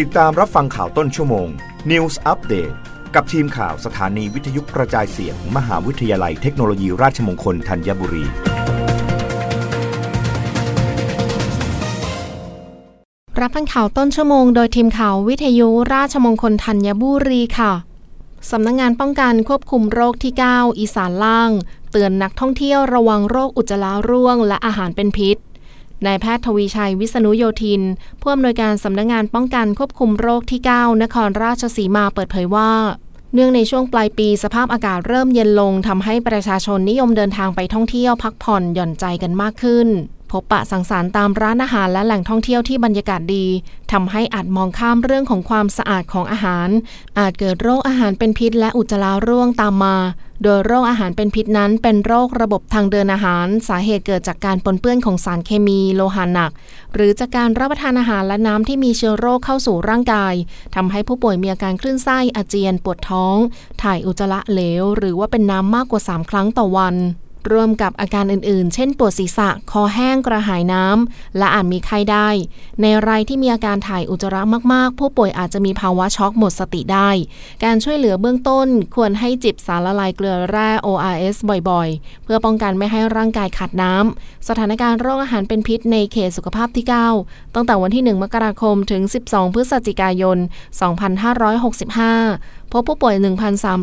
ติดตามรับฟังข่าวต้นชั่วโมง News Update กับทีมข่าวสถานีวิทยุกระจายเสียงมมหาวิทยาลัยเทคโนโลยีราชมงคลธัญบุรี รับฟังข่าวต้นชั่วโมงโดยทีมข่าววิทยุราชมงคลธัญบุรีค่ะ สำนักงงานป้องกันควบคุมโรคที่ 9 อีสานล่าง เตือนนักท่องเที่ยวระวังโรคอุจจาระร่วง และอาหารเป็นพิษ นายแพทย์ทวีชัยวิษณุโยธิน ผู้อำนวยการสำนักงงานป้องกันควบคุมโรคที่ 9 นครราชสีมาเปิดเผยว่า เนื่องในช่วงปลายปีสภาพอากาศเริ่มเย็นลงทำให้ประชาชนนิยมเดินทางไปท่องเที่ยวพักผ่อนหย่อนใจกันมากขึ้น พบปะสังสรรค์ตามร้านอาหารและแหล่งท่องเที่ยวที่บรรยากาศดีทำให้อาจมองข้ามเรื่องของความสะอาดของอาหาร อาจเกิดโรคอาหารเป็นพิษและอุจจาระร่วงตามมา โดยโรคอาหารเป็นพิษนั้นเป็นโรคระบบทางเดินอาหาร สาเหตุเกิดจากการปนเปื้อนของสารเคมีโลหะหนัก หรือจากการรับประทานอาหารและน้ำที่มีเชื้อโรคเข้าสู่ร่างกายทำให้ผู้ป่วยมีอาการคลื่นไส้อาเจียนปวดท้อง ถ่ายอุจจาระเหลว หรือว่าเป็นน้ำมากกว่า 3 ครั้งต่อวัน รวมกับอาการอื่นๆ เช่นปวดศีรษะ คอแห้งกระหายน้ำ และอาจมีไข้ได้ ในรายที่มีอาการถ่ายอุจจาระมากๆ ผู้ป่วยอาจจะมีภาวะช็อกหมดสติได้ การช่วยเหลือเบื้องต้นควรให้จิบสารละลายเกลือแร่ ORS บ่อยๆ เพื่อป้องกันไม่ให้ร่างกายขาดน้ำ สถานการณ์โรคอาหารเป็นพิษในเขตสุขภาพที่ 9 ตั้งแต่วันที่ 1 มกราคมถึง 12 พฤศจิกายน 2565 พบผู้ป่วย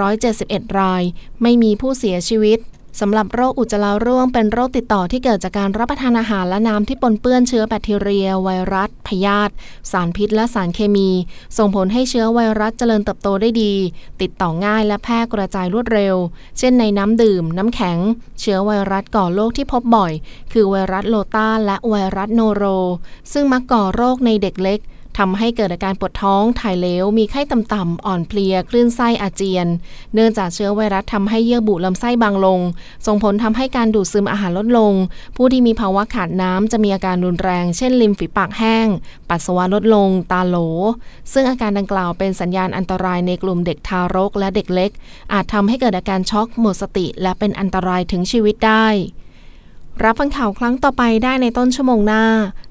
1,371 ราย ไม่มีผู้เสียชีวิต สำหรับโรคอุจจาระร่วงเป็นโรคติดต่อที่เกิดจากการรับประทานอาหารและน้ำที่ปนเปื้อนเชื้อแบคทีเรีย ไวรัส พยาธิสารพิษ และสารเคมี ส่งผลให้เชื้อไวรัสเจริญเติบโตได้ดี ติดต่อง่ายและแพร่กระจายรวดเร็ว เช่นในน้ำดื่ม น้ำแข็ง เชื้อไวรัสก่อโรคที่พบบ่อย คือไวรัสโลตาและไวรัสโนโร ซึ่งมักก่อโรคในเด็กเล็ก ทำให้เกิดอาการปวดท้อง ถ่ายเหลว มีไข้ต่ำๆ อ่อนเพลีย คลื่นไส้อาเจียน เนื่องจากเชื้อไวรัสทำให้เยื่อบุลำไส้บางลง ส่งผลทำให้การดูดซึมอาหารลดลง ผู้ที่มีภาวะขาดน้ำจะมีอาการรุนแรง เช่น ริมฝีปากแห้ง ปัสสาวะลดลง ตาโหล ซึ่งอาการดังกล่าวเป็นสัญญาณอันตรายในกลุ่มเด็กทารกและเด็กเล็ก อาจทำให้เกิดอาการช็อก หมดสติ และเป็นอันตรายถึงชีวิตได้ รับฟังข่าวครั้งต่อไปได้ในต้นชั่วโมงหน้า